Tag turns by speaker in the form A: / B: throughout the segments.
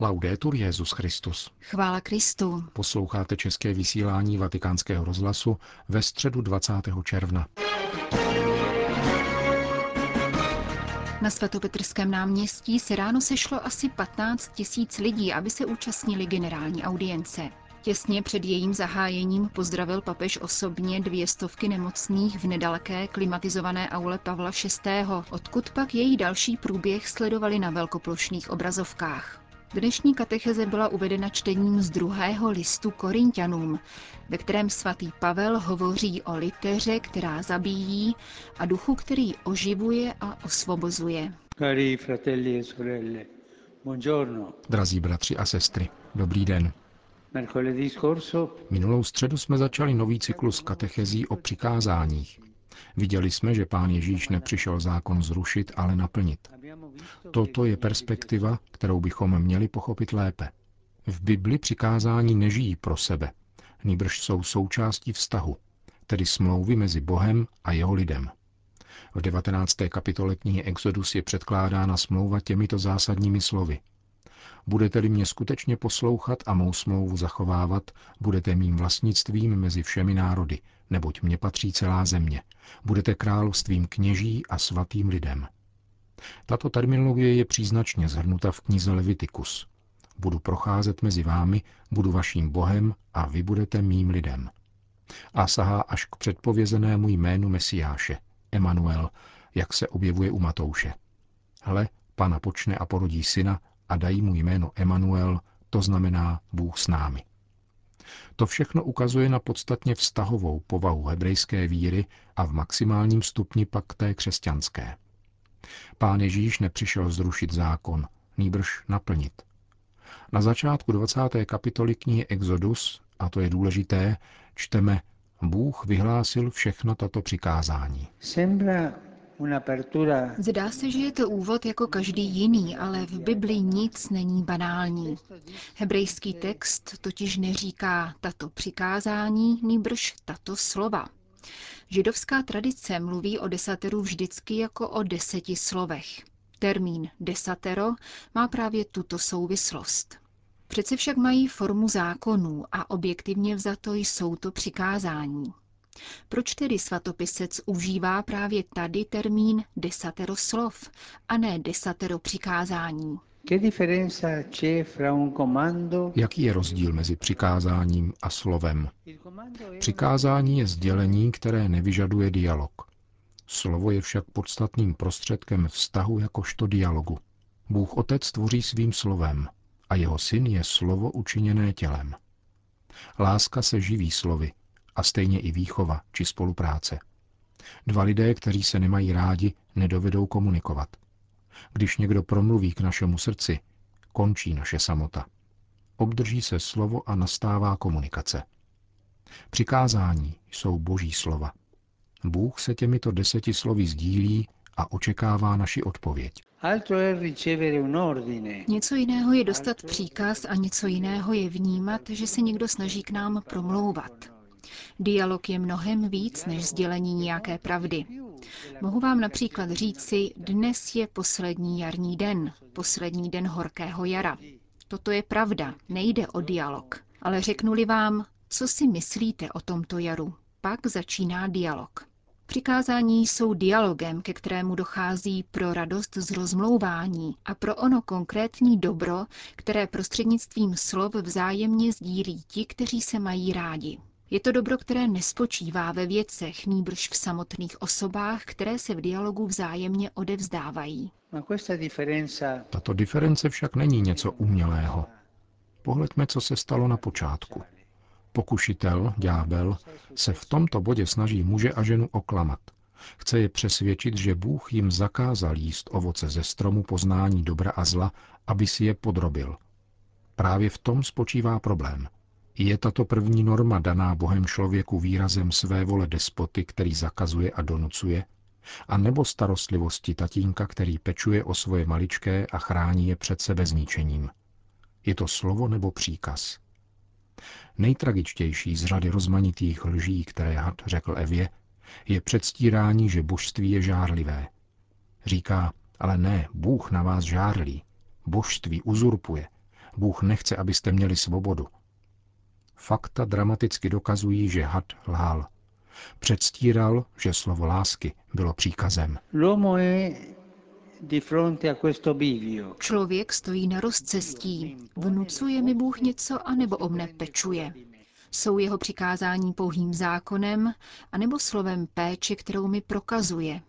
A: Laudetur Jezus Christus.
B: Chvála Kristu.
A: Posloucháte české vysílání Vatikánského rozhlasu ve středu 20. června.
B: Na svatopetrském náměstí se ráno sešlo asi 15 tisíc lidí, aby se účastnili generální audience. Těsně před jejím zahájením pozdravil papež osobně dvě stovky nemocných v nedaleké klimatizované aule Pavla VI., odkud pak její další průběh sledovali na velkoplošných obrazovkách. Dnešní katecheze byla uvedena čtením z druhého listu Korintianům, ve kterém svatý Pavel hovoří o liteře, která zabíjí, a duchu, který oživuje a osvobozuje.
A: Cari fratelli e sorelle, buongiorno. Drazí bratři a sestry, dobrý den. Minulou středu jsme začali nový cyklus katechezí o přikázáních. Viděli jsme, že pán Ježíš nepřišel zákon zrušit, ale naplnit. Toto je perspektiva, kterou bychom měli pochopit lépe. V Bibli přikázání nežijí pro sebe, nýbrž jsou součástí vztahu, tedy smlouvy mezi Bohem a jeho lidem. V 19. kapitole knihy Exodus je předkládána smlouva těmito zásadními slovy. Budete-li mě skutečně poslouchat a mou smlouvu zachovávat, budete mým vlastnictvím mezi všemi národy, neboť mě patří celá země. Budete královstvím kněží a svatým lidem. Tato terminologie je příznačně zhrnuta v knize Levitikus. Budu procházet mezi vámi, budu vaším Bohem a vy budete mým lidem. A sahá až k předpovězenému jménu Mesiáše, Emanuel, jak se objevuje u Matouše. Hle, pana počne a porodí syna a dají mu jméno Emanuel, to znamená Bůh s námi. To všechno ukazuje na podstatně vztahovou povahu hebrejské víry a v maximálním stupni pak té křesťanské. Pán Ježíš nepřišel zrušit zákon, nýbrž naplnit. Na začátku 20. kapitoly knihy Exodus, a to je důležité, čteme Bůh vyhlásil všechno tato přikázání.
B: Zdá se, že je to úvod jako každý jiný, ale v Bibli nic není banální. Hebrejský text totiž neříká tato přikázání, nýbrž tato slova. Židovská tradice mluví o desateru vždycky jako o deseti slovech. Termín desatero má právě tuto souvislost. Přece však mají formu zákonů a objektivně vzato jsou to přikázání. Proč tedy svatopisec užívá právě tady termín desatero slov a ne desatero přikázání?
A: Jaký je rozdíl mezi přikázáním a slovem? Přikázání je sdělení, které nevyžaduje dialog. Slovo je však podstatným prostředkem vztahu jakožto dialogu. Bůh Otec tvoří svým slovem a jeho syn je slovo učiněné tělem. Láska se živí slovy a stejně i výchova či spolupráce. Dva lidé, kteří se nemají rádi, nedovedou komunikovat. Když někdo promluví k našemu srdci, končí naše samota. Obdrží se slovo a nastává komunikace. Přikázání jsou boží slova. Bůh se těmito deseti slovy sdílí a očekává naši odpověď.
B: Něco jiného je dostat příkaz a něco jiného je vnímat, že se někdo snaží k nám promlouvat. Dialog je mnohem víc než sdělení nějaké pravdy. Mohu vám například říci, dnes je poslední jarní den, poslední den horkého jara. Toto je pravda, nejde o dialog. Ale řeknuli vám, co si myslíte o tomto jaru, pak začíná dialog. Přikázání jsou dialogem, ke kterému dochází pro radost z rozmlouvání a pro ono konkrétní dobro, které prostřednictvím slov vzájemně sdílí ti, kteří se mají rádi. Je to dobro, které nespočívá ve věcech, nýbrž v samotných osobách, které se v dialogu vzájemně odevzdávají.
A: Tato diference však není něco umělého. Pohleďme, co se stalo na počátku. Pokušitel, ďábel, se v tomto bodě snaží muže a ženu oklamat. Chce je přesvědčit, že Bůh jim zakázal jíst ovoce ze stromu poznání dobra a zla, aby si je podrobil. Právě v tom spočívá problém. Je tato první norma daná Bohem člověku výrazem své vole despoty, který zakazuje a donucuje, a nebo starostlivosti tatínka, který pečuje o svoje maličké a chrání je před sebezničením? Je to slovo nebo příkaz? Nejtragičtější z řady rozmanitých lží, které had řekl Evě, je předstírání, že božství je žárlivé. Říká, ale ne, Bůh na vás žárlí. Božství uzurpuje. Bůh nechce, abyste měli svobodu. Fakta dramaticky dokazují, že had lhal. Předstíral, že slovo lásky bylo příkazem.
B: Člověk stojí na rozcestí. Vnucuje mi Bůh něco, anebo o mne pečuje. Jsou jeho přikázání pouhým zákonem, anebo slovem péče, kterou mi prokazuje.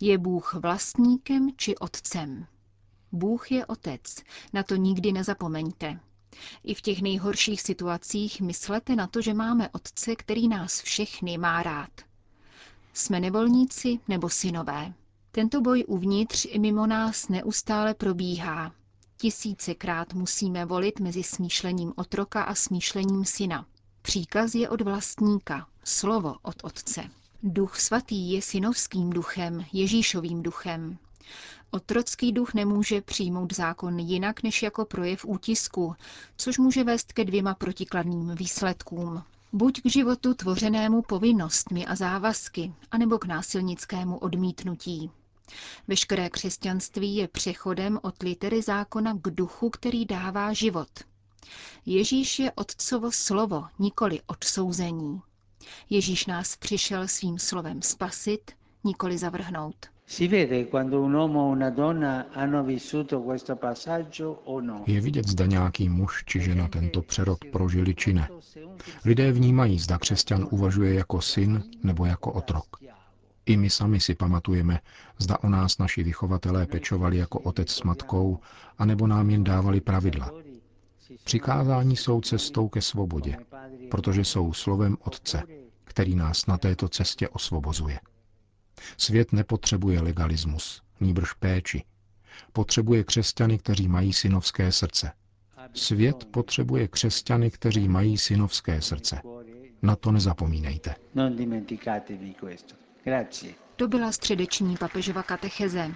B: Je Bůh vlastníkem či otcem? Bůh je otec, na to nikdy nezapomeňte. I v těch nejhorších situacích myslete na to, že máme otce, který nás všechny má rád. Jsme nevolníci nebo synové. Tento boj uvnitř i mimo nás neustále probíhá. Tisícekrát musíme volit mezi smýšlením otroka a smýšlením syna. Příkaz je od vlastníka, slovo od otce. Duch svatý je synovským duchem, Ježíšovým duchem. Otrocký duch nemůže přijmout zákon jinak než jako projev útisku, což může vést ke dvěma protikladným výsledkům. Buď k životu tvořenému povinnostmi a závazky, anebo k násilnickému odmítnutí. Veškeré křesťanství je přechodem od litery zákona k duchu, který dává život. Ježíš je otcovo slovo, nikoli odsouzení. Ježíš nás přišel svým slovem spasit, nikoli zavrhnout.
A: No. Je vidět, zda nějaký muž či žena tento přerod prožili či ne. Lidé vnímají, zda křesťan uvažuje jako syn nebo jako otrok. I my sami si pamatujeme, zda o nás naši vychovatelé pečovali jako otec s matkou, anebo nám jen dávali pravidla. Přikázání jsou cestou ke svobodě, protože jsou slovem Otce, který nás na této cestě osvobozuje. Svět nepotřebuje legalismus, nýbrž péči. Potřebuje křesťany, kteří mají synovské srdce. Svět potřebuje křesťany, kteří mají synovské srdce. Na to nezapomínejte.
B: To byla středeční papežova katecheze.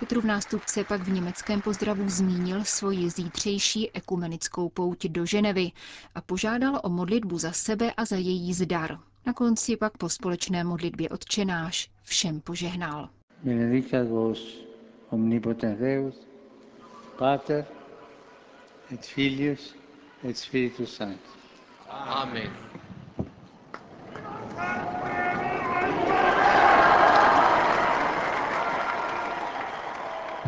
B: Petrův nástupce pak v německém pozdravu zmínil svoji zítřejší ekumenickou pouť do Ženevy a požádal o modlitbu za sebe a za její zdar. Na konci pak po společné modlitbě odčenáš všem požehnal. Benedicat vos omnipotens Deus, Pater et Filius et Spiritus Sanctus. Amen.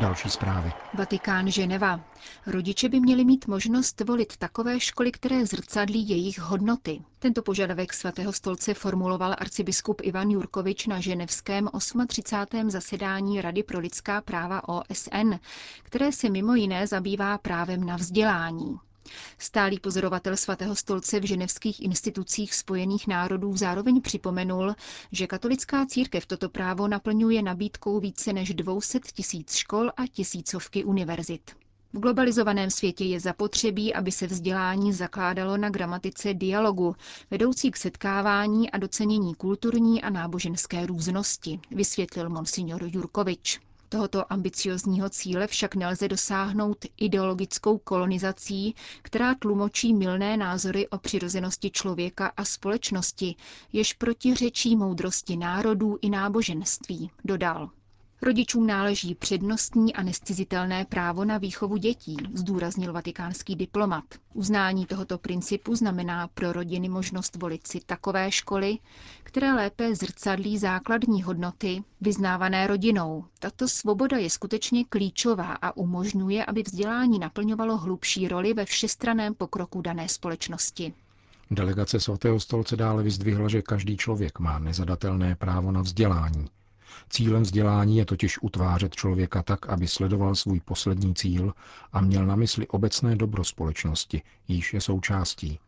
A: Další zprávy.
B: Vatikán Ženeva. Rodiče by měli mít možnost volit takové školy, které zrcadlí jejich hodnoty. Tento požadavek svatého stolce formuloval arcibiskup Ivan Jurkovič na ženevském 38. zasedání Rady pro lidská práva OSN, které se mimo jiné zabývá právem na vzdělání. Stálý pozorovatel svatého stolce v ženevských institucích spojených národů zároveň připomenul, že katolická církev toto právo naplňuje nabídkou více než 200 tisíc škol a tisícovky univerzit. V globalizovaném světě je zapotřebí, aby se vzdělání zakládalo na gramatice dialogu, vedoucí k setkávání a docenění kulturní a náboženské různosti, vysvětlil monsignor Jurkovič. Tohoto ambiciozního cíle však nelze dosáhnout ideologickou kolonizací, která tlumočí milné názory o přirozenosti člověka a společnosti, jež protiřečí moudrosti národů i náboženství, dodal. Rodičům náleží přednostní a nestizitelné právo na výchovu dětí, zdůraznil vatikánský diplomat. Uznání tohoto principu znamená pro rodiny možnost volit si takové školy, které lépe zrcadlí základní hodnoty vyznávané rodinou. Tato svoboda je skutečně klíčová a umožňuje, aby vzdělání naplňovalo hlubší roli ve všestraném pokroku dané společnosti.
A: Delegace svatého stolce dále vyzdvihla, že každý člověk má nezadatelné právo na vzdělání Cílem vzdělání je totiž utvářet člověka tak, aby sledoval svůj poslední cíl a měl na mysli obecné dobro společnosti, již je součástí.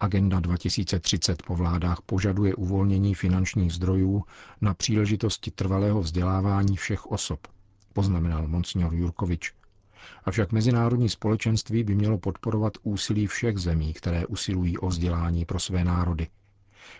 A: Agenda 2030 po vládách požaduje uvolnění finančních zdrojů na příležitosti trvalého vzdělávání všech osob, poznamenal monsignor Jurkovič. Avšak mezinárodní společenství by mělo podporovat úsilí všech zemí, které usilují o vzdělání pro své národy –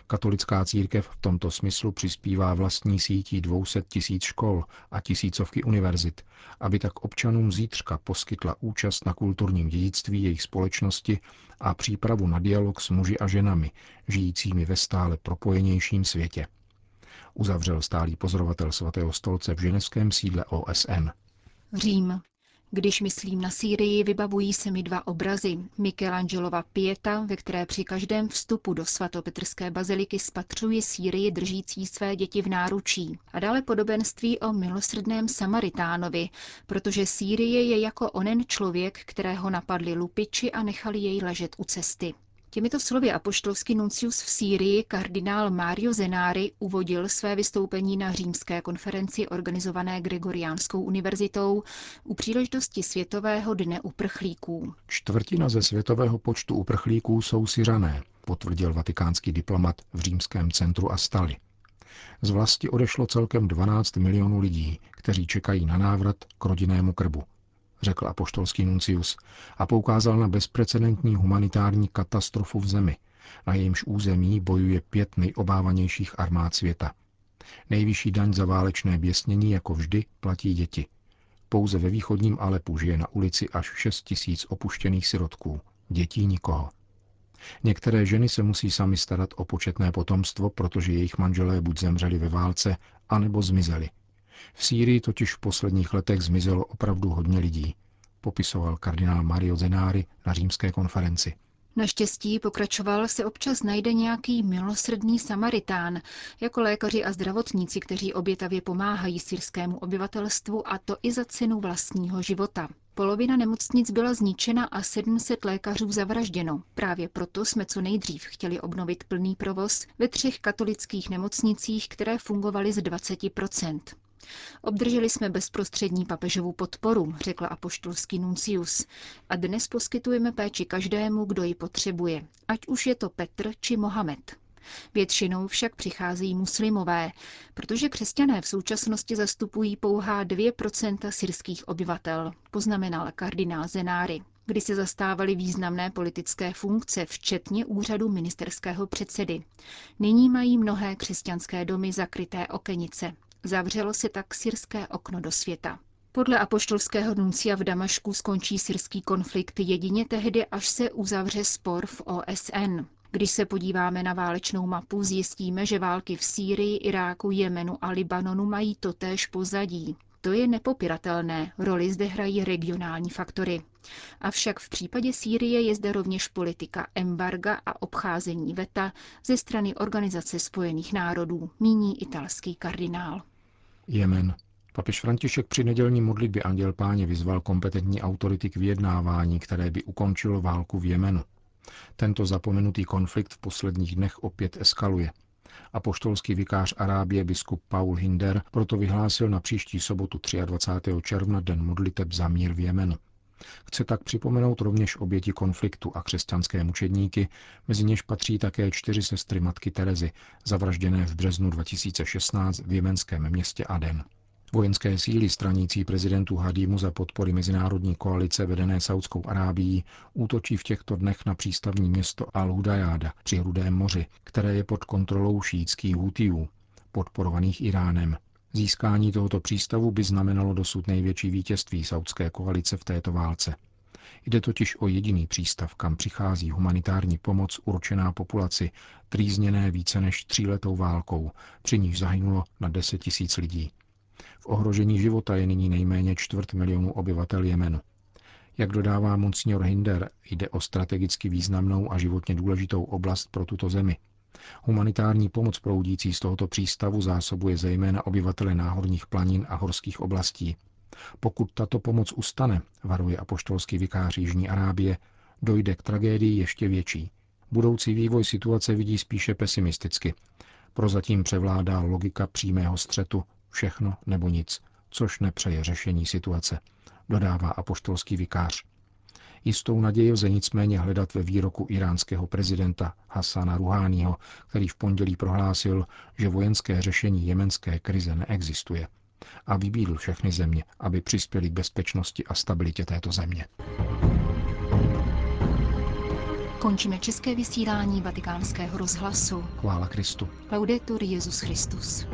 A: Katolická církev v tomto smyslu přispívá vlastní sítí 200 tisíc škol a tisícovky univerzit, aby tak občanům zítřka poskytla účast na kulturním dědictví jejich společnosti a přípravu na dialog s muži a ženami, žijícími ve stále propojenějším světě. Uzavřel stálý pozorovatel svatého stolce v ženevském sídle OSN.
B: Řím. Když myslím na Sýrii, vybavují se mi dva obrazy. Michelangelova Pieta, ve které při každém vstupu do svatopetrské baziliky spatřuje Sýrii držící své děti v náručí. A dále podobenství o milosrdném Samaritánovi, protože Sýrie je jako onen člověk, kterého napadli lupiči a nechali jej ležet u cesty. Těmito slovy apoštolský nuncius v Sýrii kardinál Mario Zenári uvodil své vystoupení na římské konferenci organizované Gregoriánskou univerzitou u příležitosti Světového dne uprchlíků.
A: Čtvrtina ze světového počtu uprchlíků jsou Syřané, potvrdil vatikánský diplomat v římském centru Astali. Z vlasti odešlo celkem 12 milionů lidí, kteří čekají na návrat k rodinnému krbu řekl apoštolský nuncius a poukázal na bezprecedentní humanitární katastrofu v zemi, na jejímž území bojuje pět nejobávanějších armád světa. Nejvyšší daň za válečné běsnění, jako vždy, platí děti. Pouze ve východním Alepu žije na ulici až 6 tisíc opuštěných sirotků. Dětí nikoho. Některé ženy se musí sami starat o početné potomstvo, protože jejich manželé buď zemřeli ve válce, anebo zmizeli – v Sýrii totiž v posledních letech zmizelo opravdu hodně lidí, popisoval kardinál Mario Zenári na římské konferenci.
B: Naštěstí, pokračoval, se občas najde nějaký milosrdný Samaritán, jako lékaři a zdravotníci, kteří obětavě pomáhají syrskému obyvatelstvu a to i za cenu vlastního života. Polovina nemocnic byla zničena a 700 lékařů zavražděno. Právě proto jsme co nejdřív chtěli obnovit plný provoz ve třech katolických nemocnicích, které fungovaly z 20 Obdrželi jsme bezprostřední papežovu podporu, řekla apoštolský nuncius, a dnes poskytujeme péči každému, kdo ji potřebuje, ať už je to Petr či Mohamed. Většinou však přicházejí muslimové, protože křesťané v současnosti zastupují pouhá 2% syrských obyvatel, poznamenal kardinál Zenári kdy se zastávali významné politické funkce, včetně úřadu ministerského předsedy. Nyní mají mnohé křesťanské domy zakryté okenice. Zavřelo se tak syrské okno do světa. Podle apoštolského nuncia v Damašku skončí syrský konflikt jedině tehdy, až se uzavře spor v OSN. Když se podíváme na válečnou mapu, zjistíme, že války v Sýrii, Iráku, Jemenu a Libanonu mají totéž pozadí. To je nepopiratelné, roli zde hrají regionální faktory. Avšak v případě Sýrie je zde rovněž politika embarga a obcházení VETA ze strany Organizace spojených národů, míní italský kardinál.
A: Jemen. Papež František při nedělní modlitbě Anděl Páně vyzval kompetentní autority k vyjednávání, které by ukončilo válku v Jemenu. Tento zapomenutý konflikt v posledních dnech opět eskaluje. Apoštolský vikář Arábie biskup Paul Hinder proto vyhlásil na příští sobotu 23. června den modliteb za mír v Jemenu. Chce tak připomenout rovněž oběti konfliktu a křesťanské mučedníky, mezi něž patří také čtyři sestry matky Terezy, zavražděné v březnu 2016 v jemenském městě Aden. Vojenské síly stranící prezidentu Hadímu za podpory mezinárodní koalice vedené Saudskou Arábií útočí v těchto dnech na přístavní město Al-Hudajáda při Hrudém moři, které je pod kontrolou šítských hutijů, podporovaných Iránem. Získání tohoto přístavu by znamenalo dosud největší vítězství saudské koalice v této válce. Jde totiž o jediný přístav, kam přichází humanitární pomoc určená populaci, trýzněné více než tříletou válkou, při níž zahynulo na 10 tisíc lidí. V ohrožení života je nyní nejméně čtvrt milionu obyvatel Jemenu. Jak dodává Monsignor Hinder, jde o strategicky významnou a životně důležitou oblast pro tuto zemi – Humanitární pomoc proudící z tohoto přístavu zásobuje zejména obyvatele náhorních planin a horských oblastí. Pokud tato pomoc ustane, varuje apoštolský vikář Jižní Arábie, dojde k tragédii ještě větší. Budoucí vývoj situace vidí spíše pesimisticky. Prozatím převládá logika přímého střetu všechno nebo nic, což nepřeje řešení situace, dodává apoštolský vikář. Jistou naději lze nicméně hledat ve výroku iránského prezidenta Hasana Ruháního, který v pondělí prohlásil, že vojenské řešení jemenské krize neexistuje a vybídl všechny země, aby přispěli k bezpečnosti a stabilitě této země.
B: Končíme české vysílání vatikánského rozhlasu.
A: Chvála Kristu.
B: Laudetur Jezus Christus.